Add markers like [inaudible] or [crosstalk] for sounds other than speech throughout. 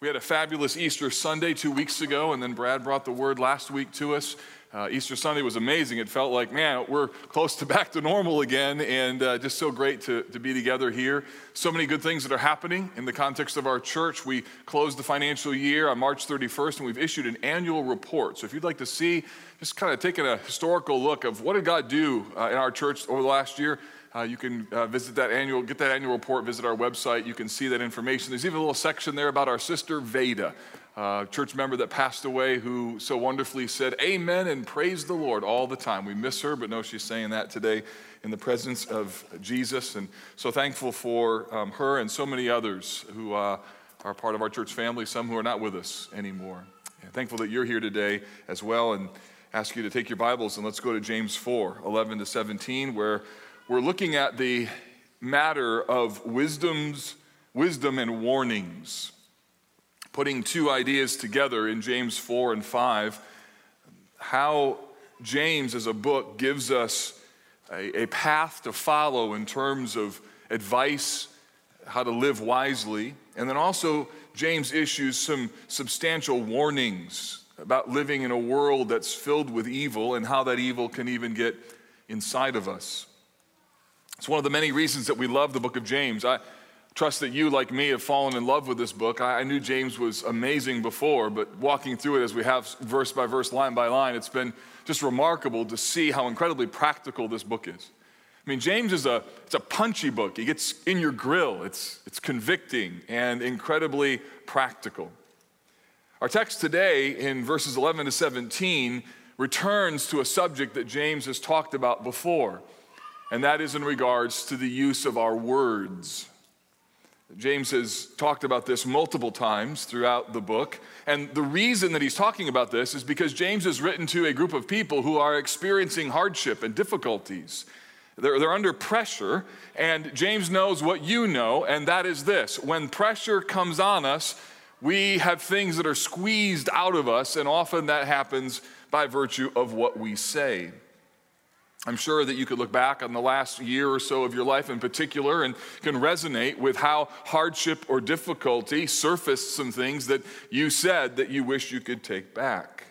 We had a fabulous Easter Sunday two weeks ago, and then Brad brought the word last week to us. Uh, Easter Sunday was amazing. It felt like, man, we're close to [laughs] back to normal again, and uh, just so great to, to be together here. So many good things that are happening in the context of our church. We closed the financial year on March 31st, and we've issued an annual report. So if you'd like to see, just kind of taking a historical look of what did God do uh, in our church over the last year, uh, you can uh, visit that annual, get that annual report, visit our website. You can see that information. There's even a little section there about our sister Veda, a church member that passed away who so wonderfully said amen and praise the Lord all the time. We miss her, but know she's saying that today in the presence of Jesus. And so thankful for um, her and so many others who uh, are part of our church family, some who are not with us anymore. Thankful that you're here today as well. And ask you to take your Bibles and let's go to James 4 11 to 17, where we're looking at the matter of wisdom's wisdom and warnings. Putting two ideas together in James 4 and 5 how James as a book gives us a, a, path to follow in terms of advice how to live wisely. And then also James issues some substantial warnings about living in a world that's filled with evil and how that evil can even get inside of us it's one of the many reasons that we love the book of James. I trust that you, like me, have fallen in love with this book. I, knew James was amazing before, but walking through it as we have verse by verse, line by line, it's been just remarkable to see how incredibly practical this book is. I mean, James is a, it's a punchy book. It gets in your grill. It's, it's convicting and incredibly practical. Our text today in verses 11 to 17 returns to a subject that James has talked about before and that is in regards to the use of our words. James has talked about this multiple times throughout the book. And the reason that he's talking about this is because James is written to a group of people who are experiencing hardship and difficulties. They're, they're under pressure, and James knows what you know, and that is this when pressure comes on us, we have things that are squeezed out of us, and often that happens by virtue of what we say. I'm sure that you could look back on the last year or so of your life in particular and can resonate with how hardship or difficulty surfaced some things that you said that you wish you could take back.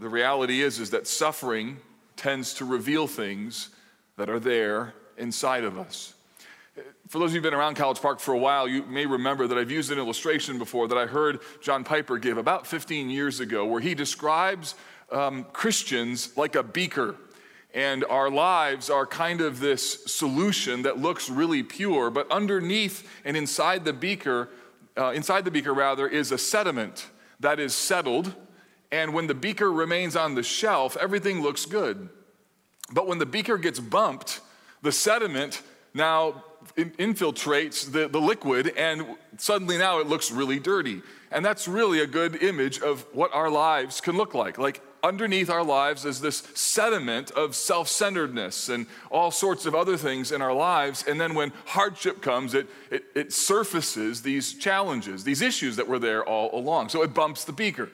The reality is is that suffering tends to reveal things that are there inside of us. For those of you who've been around College Park for a while, you may remember that I've used an illustration before that I heard John Piper give about 15 years ago, where he describes um, Christians like a beaker and our lives are kind of this solution that looks really pure, but underneath and inside the beaker, uh, inside the beaker rather, is a sediment that is settled. And when the beaker remains on the shelf, everything looks good. But when the beaker gets bumped, the sediment now infiltrates the, the liquid, and suddenly now it looks really dirty. And that's really a good image of what our lives can look like. Like underneath our lives is this sediment of self centeredness and all sorts of other things in our lives. And then when hardship comes, it, it, it, surfaces these challenges, these issues that were there all along. So it bumps the beaker.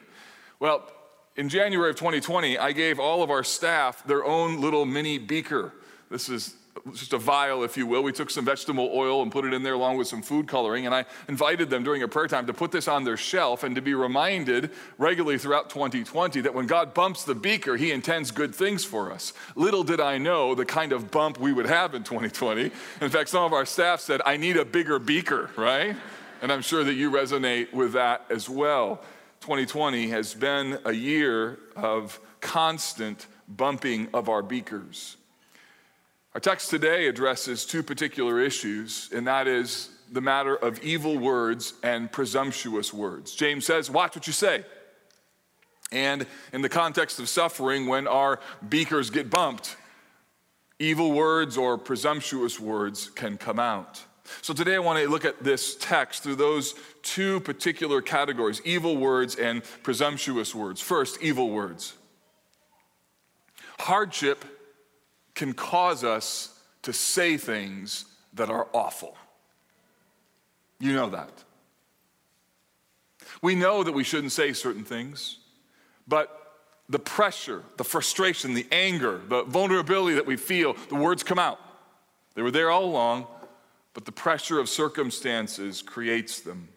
Well, in January of 2020, I gave all of our staff their own little mini beaker. This is just a vial, if you will. We took some vegetable oil and put it in there along with some food coloring. And I invited them during a prayer time to put this on their shelf and to be reminded regularly throughout 2020 that when God bumps the beaker, He intends good things for us. Little did I know the kind of bump we would have in 2020. In fact, some of our staff said, I need a bigger beaker, right? And I'm sure that you resonate with that as well. 2020 has been a year of constant bumping of our beakers. Our text today addresses two particular issues, and that is the matter of evil words and presumptuous words. James says, Watch what you say. And in the context of suffering, when our beakers get bumped, evil words or presumptuous words can come out. So today I want to look at this text through those two particular categories evil words and presumptuous words. First, evil words. Hardship can cause us to say things that are awful. You know that. We know that we shouldn't say certain things, but the pressure, the frustration, the anger, the vulnerability that we feel, the words come out. They were there all along, but the pressure of circumstances creates them.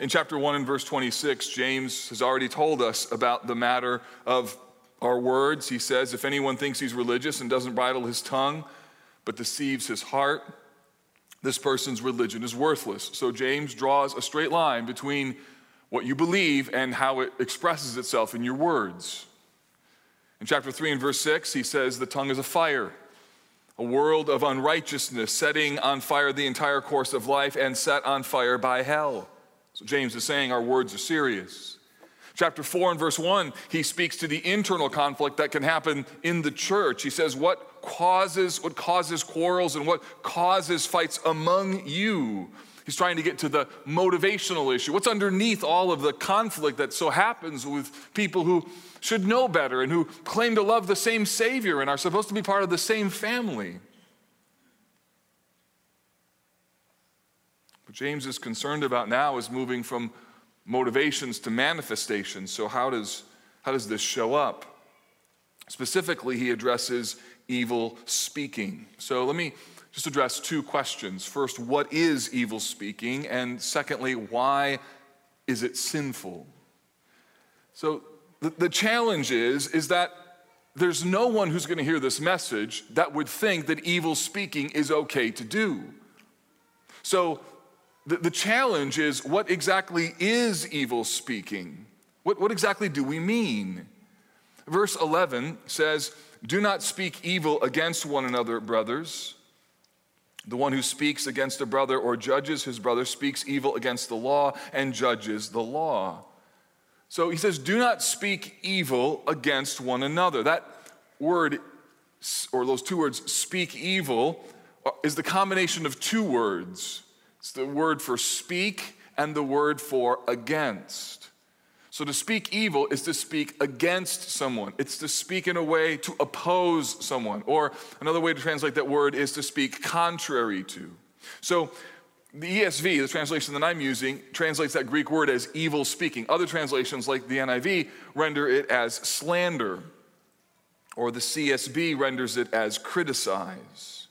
In chapter 1 and verse 26, James has already told us about the matter of our words. He says, If anyone thinks he's religious and doesn't bridle his tongue, but deceives his heart, this person's religion is worthless. So James draws a straight line between what you believe and how it expresses itself in your words. In chapter 3 and verse 6, he says, The tongue is a fire, a world of unrighteousness, setting on fire the entire course of life and set on fire by hell. So James is saying our words are serious. Chapter 4 and verse 1, he speaks to the internal conflict that can happen in the church. He says, What causes, what causes quarrels and what causes fights among you? He's trying to get to the motivational issue. What's underneath all of the conflict that so happens with people who should know better and who claim to love the same Savior and are supposed to be part of the same family? What James is concerned about now is moving from motivations to manifestations. So, how does, how does this show up? Specifically, he addresses evil speaking. So, let me just address two questions. First, what is evil speaking? And secondly, why is it sinful? So the, the challenge is, is that there's no one who's going to hear this message that would think that evil speaking is okay to do. So the, the challenge is what exactly is evil speaking? What, what exactly do we mean? Verse 11 says, Do not speak evil against one another, brothers. The one who speaks against a brother or judges his brother speaks evil against the law and judges the law. So he says, Do not speak evil against one another. That word, or those two words, speak evil, uh, is the combination of two words. It's the word for speak and the word for against. So to speak evil is to speak against someone. It's to speak in a way to oppose someone. Or another way to translate that word is to speak contrary to. So the ESV, the translation that I'm using, translates that Greek word as evil speaking. Other translations, like the NIV, render it as slander, or the CSB renders it as criticize.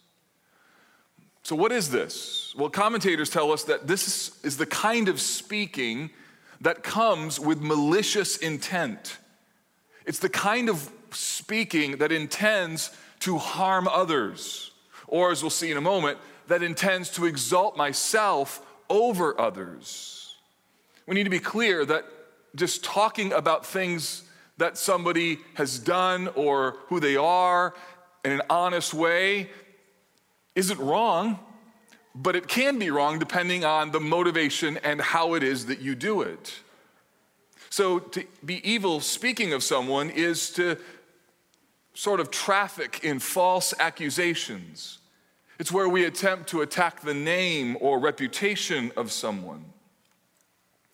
So, what is this? Well, commentators tell us that this is the kind of speaking that comes with malicious intent. It's the kind of speaking that intends to harm others, or as we'll see in a moment, that intends to exalt myself over others. We need to be clear that just talking about things that somebody has done or who they are in an honest way isn't wrong but it can be wrong depending on the motivation and how it is that you do it. So, to be evil speaking of someone is to sort of traffic in false accusations. It's where we attempt to attack the name or reputation of someone.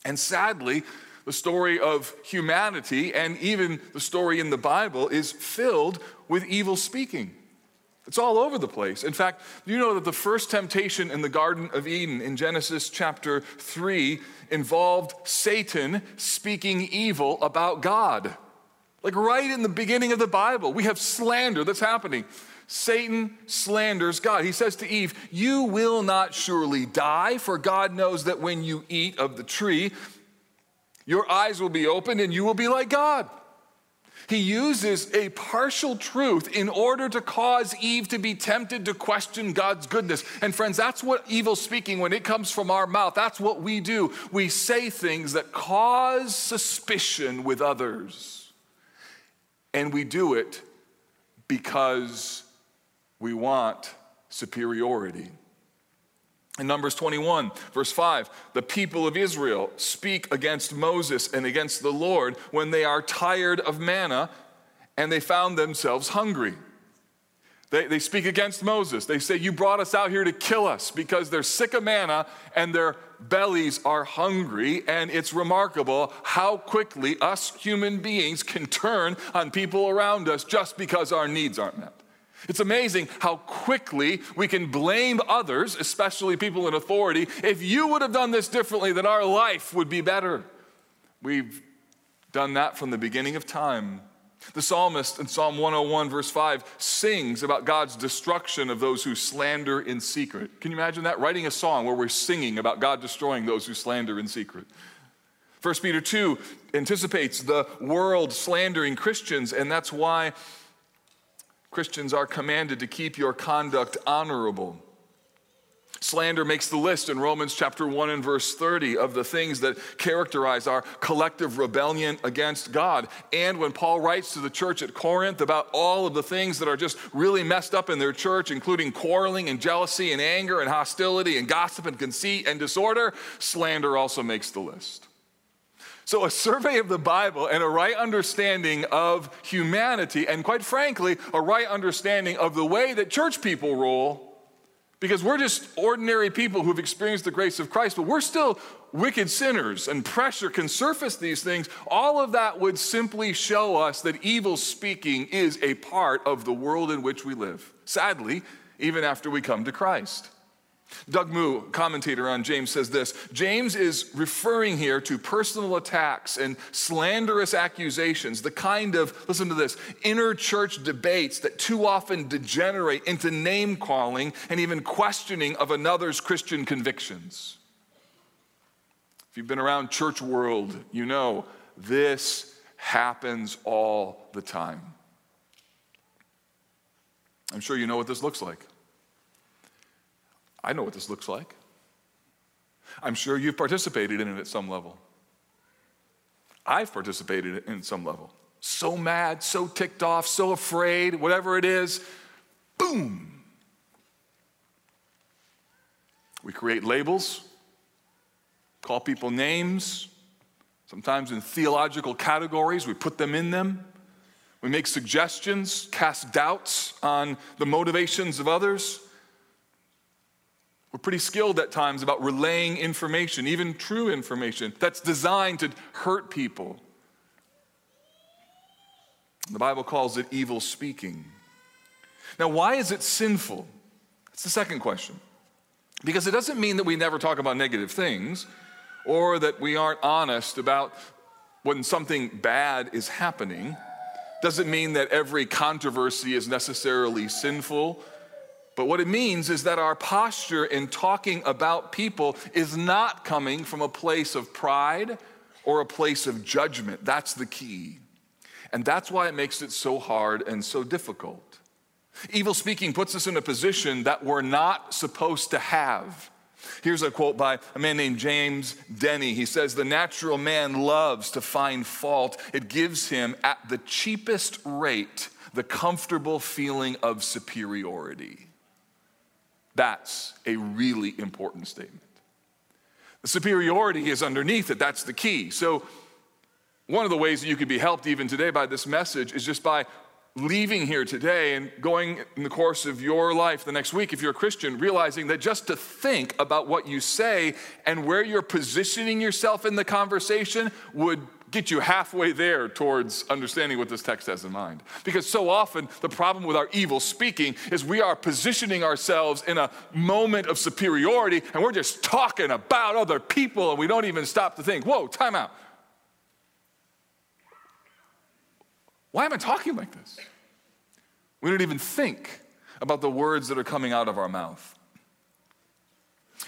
And sadly, the story of humanity and even the story in the Bible is filled with evil speaking. It's all over the place. In fact, you know that the first temptation in the Garden of Eden in Genesis chapter 3 involved Satan speaking evil about God. Like right in the beginning of the Bible, we have slander that's happening. Satan slanders God. He says to Eve, You will not surely die, for God knows that when you eat of the tree, your eyes will be opened and you will be like God. He uses a partial truth in order to cause Eve to be tempted to question God's goodness. And friends, that's what evil speaking, when it comes from our mouth, that's what we do. We say things that cause suspicion with others. And we do it because we want superiority. In Numbers 21, verse 5, the people of Israel speak against Moses and against the Lord when they are tired of manna and they found themselves hungry. They, they speak against Moses. They say, You brought us out here to kill us because they're sick of manna and their bellies are hungry. And it's remarkable how quickly us human beings can turn on people around us just because our needs aren't met. It's amazing how quickly we can blame others, especially people in authority. If you would have done this differently, then our life would be better. We've done that from the beginning of time. The psalmist in Psalm 101, verse 5, sings about God's destruction of those who slander in secret. Can you imagine that? Writing a song where we're singing about God destroying those who slander in secret. 1 Peter 2 anticipates the world slandering Christians, and that's why Christians are commanded to keep your conduct honorable. Slander makes the list in Romans chapter 1 and verse 30 of the things that characterize our collective rebellion against God. And when Paul writes to the church at Corinth about all of the things that are just really messed up in their church, including quarreling and jealousy and anger and hostility and gossip and conceit and disorder, slander also makes the list. So, a survey of the Bible and a right understanding of humanity, and quite frankly, a right understanding of the way that church people rule, because we're just ordinary people who've experienced the grace of Christ, but we're still wicked sinners, and pressure can surface these things. All of that would simply show us that evil speaking is a part of the world in which we live. Sadly, even after we come to Christ. Doug Moo, commentator on James, says this James is referring here to personal attacks and slanderous accusations, the kind of, listen to this, inner church debates that too often degenerate into name calling and even questioning of another's Christian convictions. If you've been around church world, you know this happens all the time. I'm sure you know what this looks like. I know what this looks like. I'm sure you've participated in it at some level. I've participated in some level. So mad, so ticked off, so afraid, whatever it is, boom. We create labels, call people names, sometimes in theological categories, we put them in them. We make suggestions, cast doubts on the motivations of others. We're pretty skilled at times about relaying information, even true information, that's designed to hurt people. The Bible calls it evil speaking. Now, why is it sinful? That's the second question. Because it doesn't mean that we never talk about negative things or that we aren't honest about when something bad is happening. Doesn't mean that every controversy is necessarily sinful but what it means is that our posture in talking about people is not coming from a place of pride or a place of judgment. That's the key. And that's why it makes it so hard and so difficult. Evil speaking puts us in a position that we're not supposed to have. Here's a quote by a man named James Denney. He says, The natural man loves to find fault. It gives him, at the cheapest rate, the comfortable feeling of superiority. That's a really important statement. The superiority is underneath it, that's the key. So, one of the ways that you could be helped even today by this message is just by leaving here today and going in the course of your life the next week, if you're a Christian, realizing that just to think about what you say and where you're positioning yourself in the conversation would get you halfway there towards understanding what this text has in mind. Because so often, the problem with our evil speaking is we are positioning ourselves in a moment of superiority and we're just talking about other people and we don't even stop to think, whoa, time out. Why am I talking like this? We don't even think about the words that are coming out of our mouth.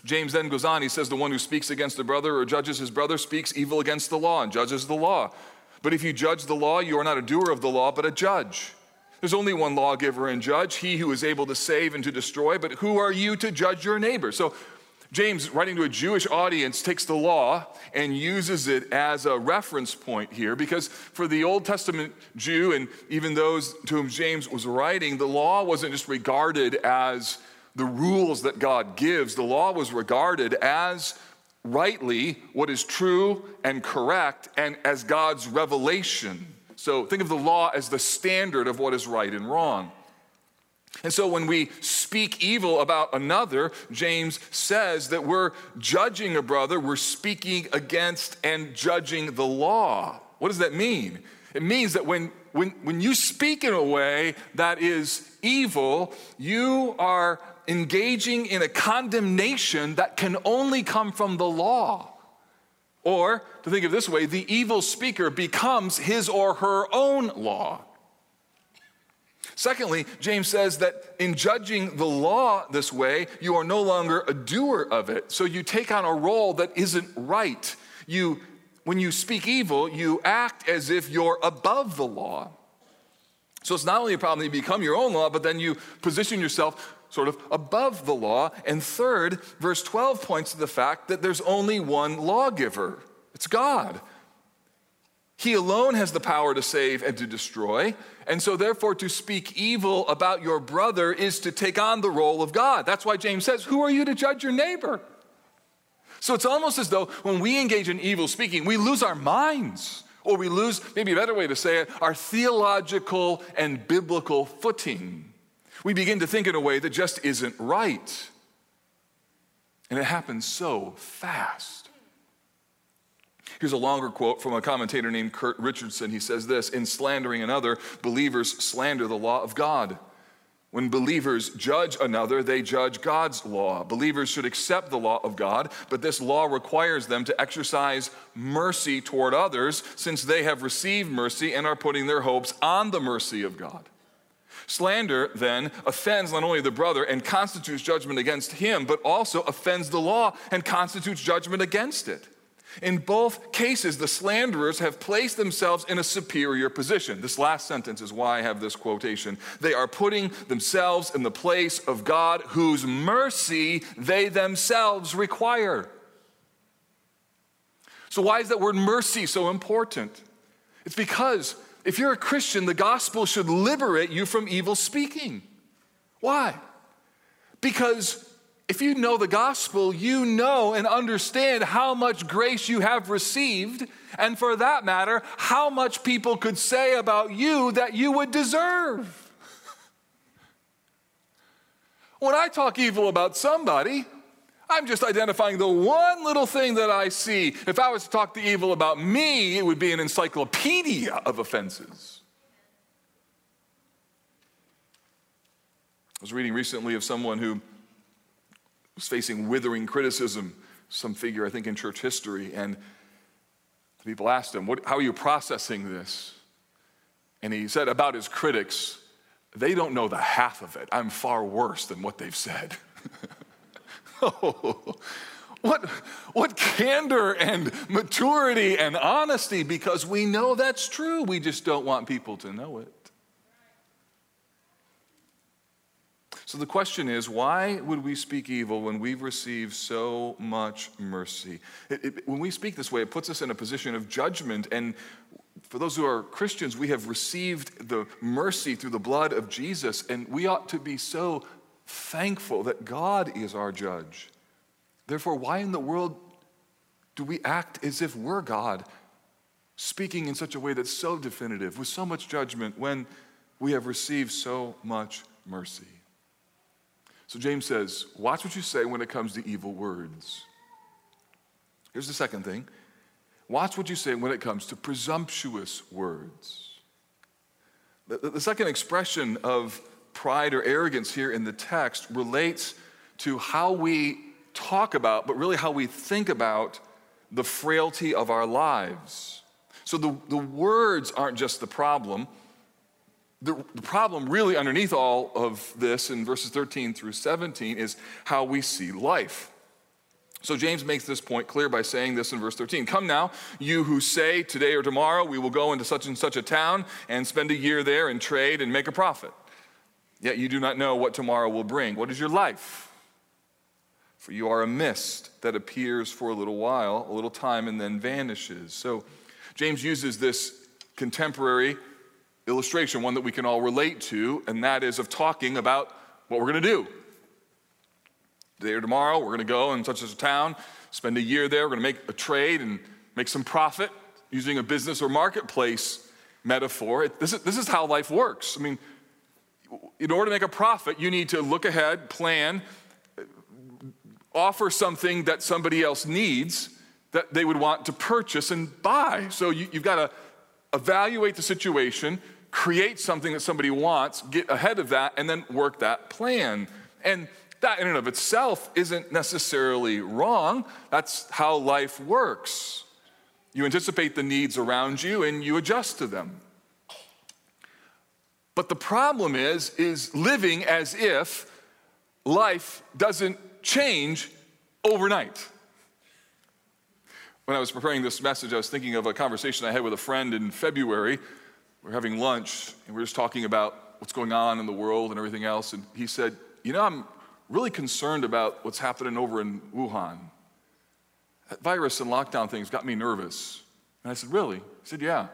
James then goes on, he says, The one who speaks against a brother or judges his brother speaks evil against the law and judges the law. But if you judge the law, you are not a doer of the law, but a judge. There's only one lawgiver and judge, he who is able to save and to destroy. But who are you to judge your neighbor? So, James, writing to a Jewish audience, takes the law and uses it as a reference point here because for the Old Testament Jew and even those to whom James was writing, the law wasn't just regarded as the rules that God gives, the law was regarded as rightly what is true and correct and as God's revelation. So think of the law as the standard of what is right and wrong. And so when we speak evil about another, James says that we're judging a brother, we're speaking against and judging the law. What does that mean? It means that when, when, when you speak in a way that is evil, you are engaging in a condemnation that can only come from the law. Or, to think of this way, the evil speaker becomes his or her own law. Secondly, James says that in judging the law this way, you are no longer a doer of it. So you take on a role that isn't right. You, when you speak evil, you act as if you're above the law. So it's not only a problem that you become your own law, but then you position yourself sort of above the law. And third, verse 12 points to the fact that there's only one lawgiver it's God. He alone has the power to save and to destroy. And so, therefore, to speak evil about your brother is to take on the role of God. That's why James says, Who are you to judge your neighbor? So it's almost as though when we engage in evil speaking, we lose our minds, or we lose, maybe a better way to say it, our theological and biblical footing. We begin to think in a way that just isn't right. And it happens so fast. Here's a longer quote from a commentator named Kurt Richardson. He says this In slandering another, believers slander the law of God. When believers judge another, they judge God's law. Believers should accept the law of God, but this law requires them to exercise mercy toward others since they have received mercy and are putting their hopes on the mercy of God. Slander then offends not only the brother and constitutes judgment against him, but also offends the law and constitutes judgment against it. In both cases, the slanderers have placed themselves in a superior position. This last sentence is why I have this quotation. They are putting themselves in the place of God, whose mercy they themselves require. So, why is that word mercy so important? It's because if you're a Christian, the gospel should liberate you from evil speaking. Why? Because if you know the gospel, you know and understand how much grace you have received, and for that matter, how much people could say about you that you would deserve. [laughs] When I talk evil about somebody, I'm just identifying the one little thing that I see. If I was to talk the evil about me, it would be an encyclopedia of offenses. I was reading recently of someone who was facing withering criticism, some figure, I think, in church history. And the people asked him, How are you processing this? And he said about his critics, They don't know the half of it. I'm far worse than what they've said. [laughs] oh, [laughs] what, what candor and maturity and honesty because we know that's true. We just don't want people to know it. So the question is why would we speak evil when we've received so much mercy? It, it, when we speak this way, it puts us in a position of judgment. And for those who are Christians, we have received the mercy through the blood of Jesus, and we ought to be so thankful that God is our judge. Therefore, why in the world do we act as if we're God, speaking in such a way that's so definitive, with so much judgment, when we have received so much mercy? So James says, watch what you say when it comes to evil words. Here's the second thing watch what you say when it comes to presumptuous words. The, the second expression of pride or arrogance here in the text relates to how we talk about, but really how we think about the frailty of our lives. So the, the words aren't just the problem the, the problem, really, underneath all of this in verses 13 through 17, is how we see life. So James makes this point clear by saying this in verse 13 Come now, you who say, Today or tomorrow we will go into such and such a town and spend a year there and trade and make a profit. Yet you do not know what tomorrow will bring. What is your life? For you are a mist that appears for a little while, a little time, and then vanishes. So James uses this contemporary illustration, one that we can all relate to, and that is of talking about what we're going to do. Today or tomorrow, we're going to go in such as a town, spend a year there, we're going to make a trade and make some profit using a business or marketplace metaphor. This is, this is how life works. I mean, in order to make a profit, you need to look ahead, plan, offer something that somebody else needs that they would want to purchase and buy. So you, have got to evaluate the situation, create something that somebody wants, get ahead of that, and then work that plan. And that in and of itself isn't necessarily wrong. That's how life works. You anticipate the needs around you and you adjust to them. But the problem is is living as if life doesn't change overnight. When I was preparing this message, I was thinking of a conversation I had with a friend in February. We are having lunch and we are just talking about what's going on in the world and everything else. And he said, You know, I'm really concerned about what's happening over in Wuhan. That virus and lockdown things got me nervous. And I said, Really? He said, Yeah.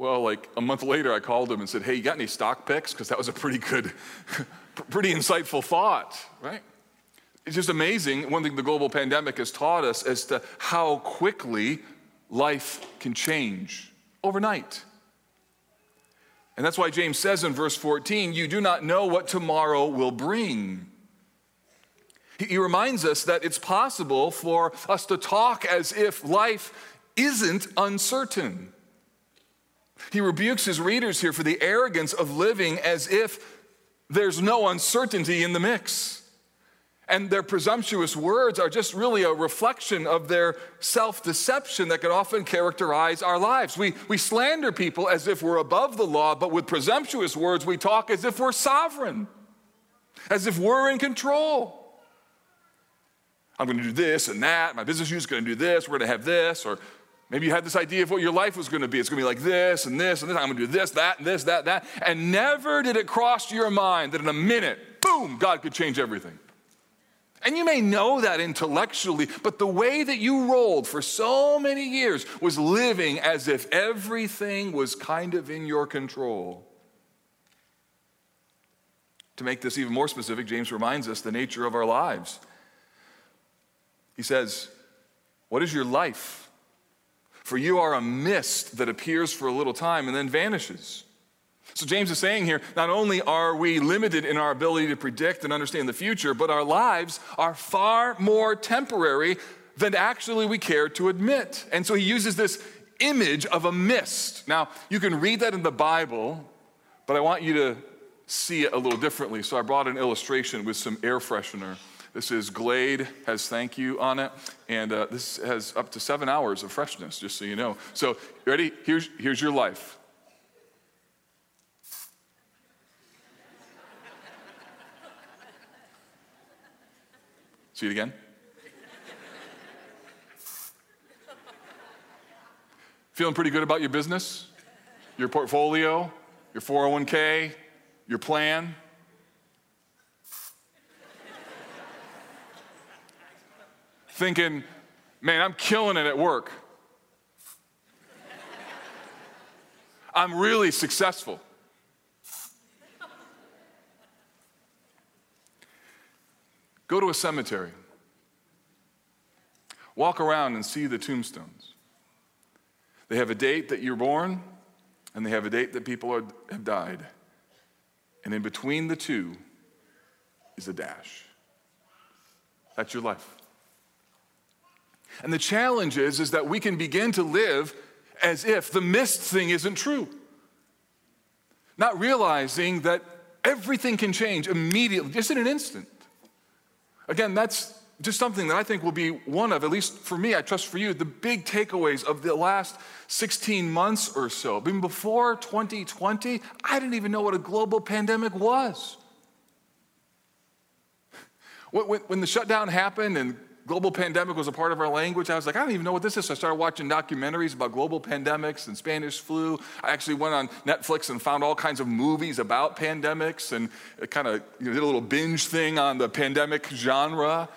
Well, like a month later, I called him and said, Hey, you got any stock picks? Because that was a pretty good, [laughs] pretty insightful thought, right? It's just amazing. One thing the global pandemic has taught us as to how quickly life can change overnight. And that's why James says in verse 14, You do not know what tomorrow will bring. He reminds us that it's possible for us to talk as if life isn't uncertain. He rebukes his readers here for the arrogance of living as if there's no uncertainty in the mix and their presumptuous words are just really a reflection of their self deception that can often characterize our lives. We, we slander people as if we're above the law, but with presumptuous words, we talk as if we're sovereign, as if we're in control. I'm going to do this and that. My business unit's going to do this. We're going to have this. Or maybe you had this idea of what your life was going to be. It's going to be like this and this and this. I'm going to do this, that, and this, that, that. And never did it cross your mind that in a minute, boom, God could change everything. And you may know that intellectually, but the way that you rolled for so many years was living as if everything was kind of in your control. To make this even more specific, James reminds us the nature of our lives. He says, What is your life? For you are a mist that appears for a little time and then vanishes. So, James is saying here not only are we limited in our ability to predict and understand the future, but our lives are far more temporary than actually we care to admit. And so he uses this image of a mist. Now, you can read that in the Bible, but I want you to see it a little differently. So, I brought an illustration with some air freshener. This is Glade, has thank you on it, and uh, this has up to seven hours of freshness, just so you know. So, ready? Here's, here's your life. See it again? Feeling pretty good about your business, your portfolio, your 401k, your plan? Thinking, man, I'm killing it at work. I'm really successful. Go to a cemetery. Walk around and see the tombstones. They have a date that you're born, and they have a date that people are, have died. And in between the two is a dash. That's your life. And the challenge is, is that we can begin to live as if the mist thing isn't true. Not realizing that everything can change immediately, just in an instant. Again, that's just something that I think will be one of, at least for me, I trust for you, the big takeaways of the last 16 months or so. I mean, before 2020, I didn't even know what a global pandemic was. When, when the shutdown happened and global pandemic was a part of our language, I was like, I don't even know what this is. So I started watching documentaries about global pandemics and Spanish flu. I actually went on Netflix and found all kinds of movies about pandemics and kind of you know, did a little binge thing on the pandemic genre.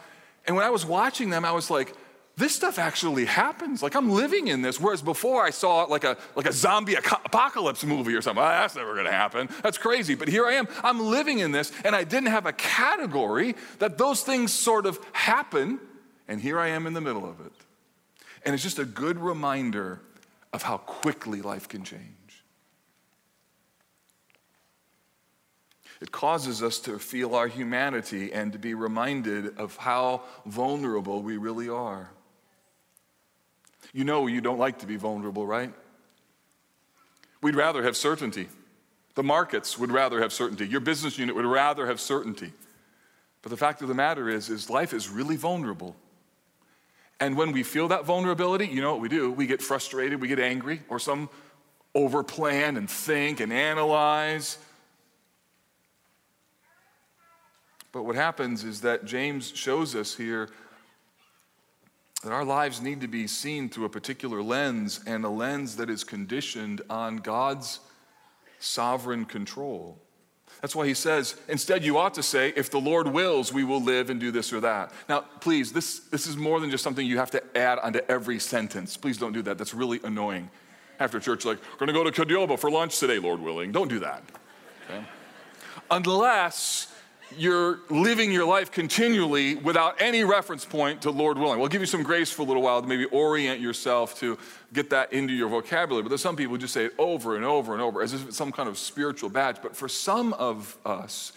And when I was watching them, I was like, this stuff actually happens. Like I'm living in this. Whereas before I saw it like a, like a zombie apocalypse movie or something. Oh, that's never gonna happen. That's crazy. But here I am. I'm living in this, and I didn't have a category that those things sort of happen and here I am in the middle of it. And it's just a good reminder of how quickly life can change. It causes us to feel our humanity and to be reminded of how vulnerable we really are. You know, you don't like to be vulnerable, right? We'd rather have certainty. The markets would rather have certainty. Your business unit would rather have certainty. But the fact of the matter is, is life is really vulnerable. And when we feel that vulnerability, you know what we do? We get frustrated, we get angry, or some overplan and think and analyze. But what happens is that James shows us here that our lives need to be seen through a particular lens and a lens that is conditioned on God's sovereign control. That's why he says, instead, you ought to say, if the Lord wills, we will live and do this or that. Now, please, this, this is more than just something you have to add onto every sentence. Please don't do that. That's really annoying. After church, like, we're going to go to Qdoba for lunch today, Lord willing. Don't do that. Okay? Unless you're living your life continually without any reference point to Lord willing. We'll give you some grace for a little while to maybe orient yourself to get that into your vocabulary. But there's some people who just say it over and over and over as if it's some kind of spiritual badge. But for some of us,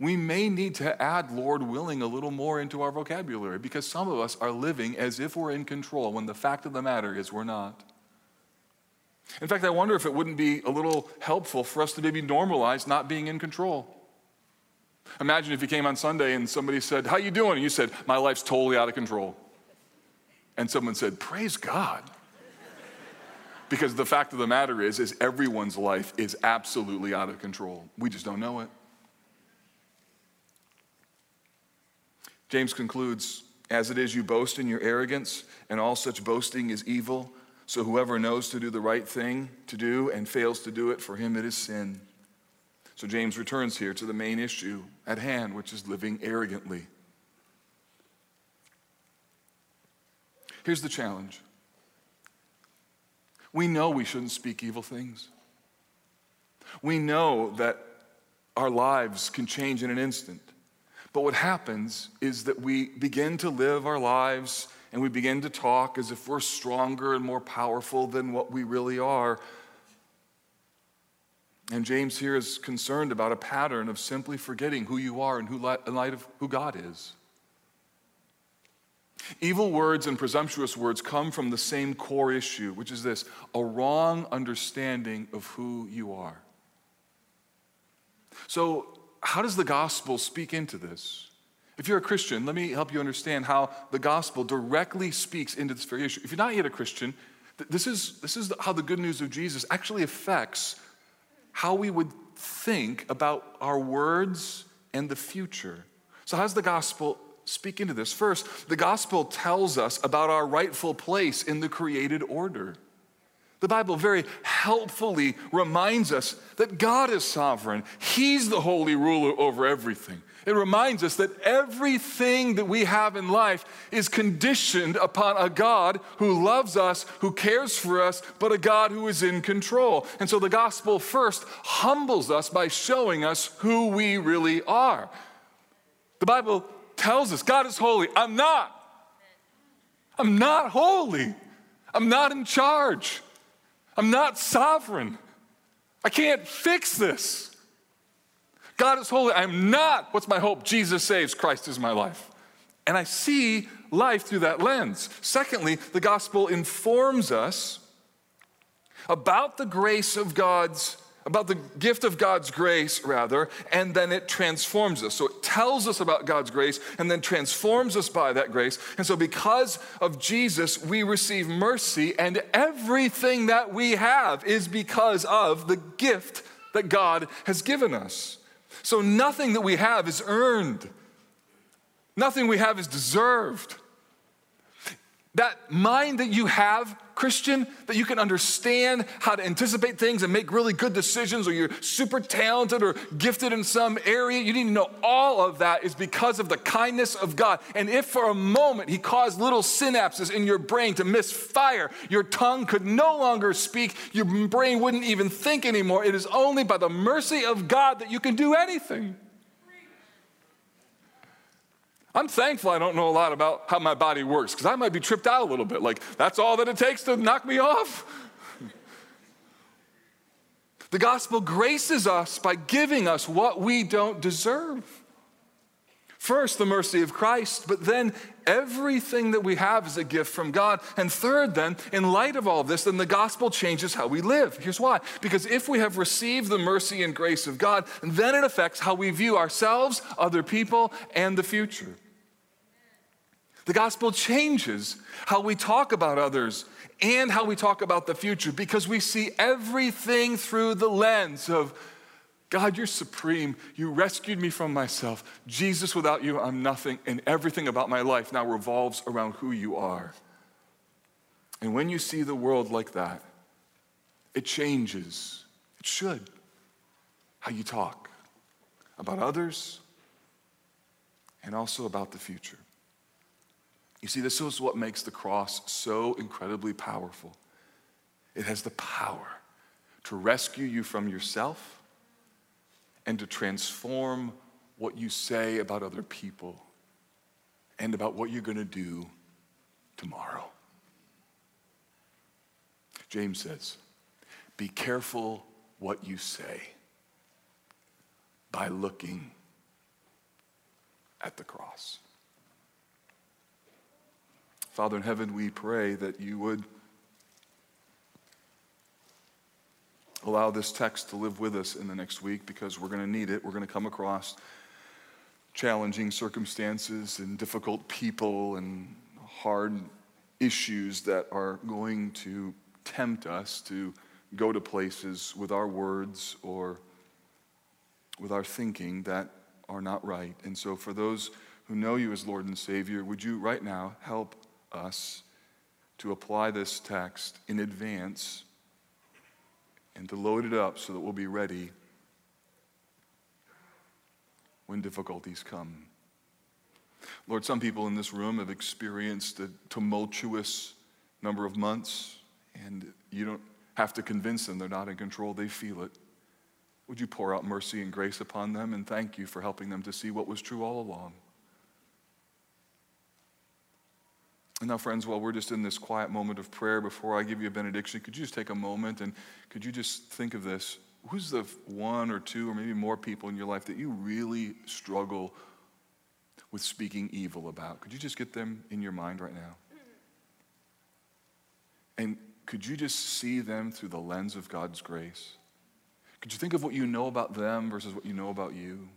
we may need to add Lord willing a little more into our vocabulary because some of us are living as if we're in control when the fact of the matter is we're not. In fact, I wonder if it wouldn't be a little helpful for us to maybe normalize not being in control. Imagine if you came on Sunday and somebody said, How you doing? And you said, My life's totally out of control. And someone said, Praise God. because the fact of the matter is, is everyone's life is absolutely out of control. We just don't know it. James concludes, As it is, you boast in your arrogance, and all such boasting is evil. So whoever knows to do the right thing to do and fails to do it, for him it is sin. So James returns here to the main issue at hand, which is living arrogantly. Here's the challenge we know we shouldn't speak evil things. We know that our lives can change in an instant. But what happens is that we begin to live our lives and we begin to talk as if we're stronger and more powerful than what we really are. And James here is concerned about a pattern of simply forgetting who you are and who, in light of who God is. Evil words and presumptuous words come from the same core issue, which is this a wrong understanding of who you are. So, how does the gospel speak into this? If you're a Christian, let me help you understand how the gospel directly speaks into this very issue. If you're not yet a Christian, this is, this is how the good news of Jesus actually affects how we would think about our words and the future. So, how does the gospel speak into this? First, the gospel tells us about our rightful place in the created order. The Bible very helpfully reminds us that God is sovereign, He's the holy ruler over everything. It reminds us that everything that we have in life is conditioned upon a God who loves us, who cares for us, but a God who is in control. And so the gospel first humbles us by showing us who we really are. The Bible tells us God is holy. I'm not. I'm not holy. I'm not in charge. I'm not sovereign. I can't fix this. God is holy. I'm not. What's my hope? Jesus saves. Christ is my life. And I see life through that lens. Secondly, the gospel informs us about the grace of God's about the gift of God's grace, rather, and then it transforms us. So it tells us about God's grace and then transforms us by that grace. And so, because of Jesus, we receive mercy, and everything that we have is because of the gift that God has given us. So nothing that we have is earned, nothing we have is deserved. That mind that you have, Christian, that you can understand how to anticipate things and make really good decisions, or you're super talented or gifted in some area, you need to know all of that is because of the kindness of God. And if for a moment He caused little synapses in your brain to misfire, your tongue could no longer speak, your brain wouldn't even think anymore. It is only by the mercy of God that you can do anything. I'm thankful I don't know a lot about how my body works because I might be tripped out a little bit. Like, that's all that it takes to knock me off. [laughs] the gospel graces us by giving us what we don't deserve. First, the mercy of Christ, but then everything that we have is a gift from God. And third, then, in light of all this, then the gospel changes how we live. Here's why because if we have received the mercy and grace of God, then it affects how we view ourselves, other people, and the future. The gospel changes how we talk about others and how we talk about the future because we see everything through the lens of God, you're supreme. You rescued me from myself. Jesus, without you, I'm nothing. And everything about my life now revolves around who you are. And when you see the world like that, it changes. It should. How you talk about others and also about the future. You see, this is what makes the cross so incredibly powerful. It has the power to rescue you from yourself and to transform what you say about other people and about what you're going to do tomorrow. James says, Be careful what you say by looking at the cross. Father in heaven, we pray that you would allow this text to live with us in the next week because we're going to need it. We're going to come across challenging circumstances and difficult people and hard issues that are going to tempt us to go to places with our words or with our thinking that are not right. And so, for those who know you as Lord and Savior, would you right now help us to apply this text in advance and to load it up so that we'll be ready when difficulties come. Lord, some people in this room have experienced a tumultuous number of months, and you don't have to convince them they're not in control, they feel it. Would you pour out mercy and grace upon them and thank you for helping them to see what was true all along? And now, friends, while we're just in this quiet moment of prayer before I give you a benediction, could you just take a moment and could you just think of this? Who's the one or two or maybe more people in your life that you really struggle with speaking evil about? Could you just get them in your mind right now? Mm. And could you just see them through the lens of God's grace? Could you think of what you know about them versus what you know about you?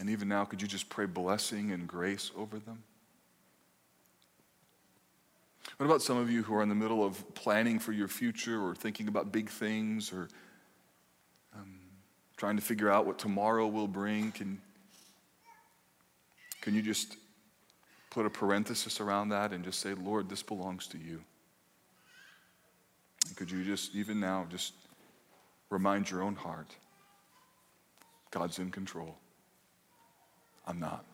And even now, could you just pray blessing and grace over them? What about some of you who are in the middle of planning for your future or thinking about big things or um, trying to figure out what tomorrow will bring? Can, can you just put a parenthesis around that and just say, Lord, this belongs to you? And could you just, even now, just remind your own heart God's in control? I'm not.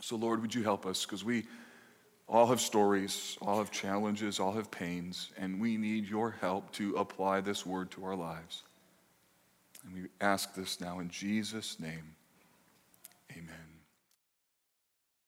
So, Lord, would you help us? Because we all have stories, all have challenges, all have pains, and we need your help to apply this word to our lives. And we ask this now in Jesus' name. Amen.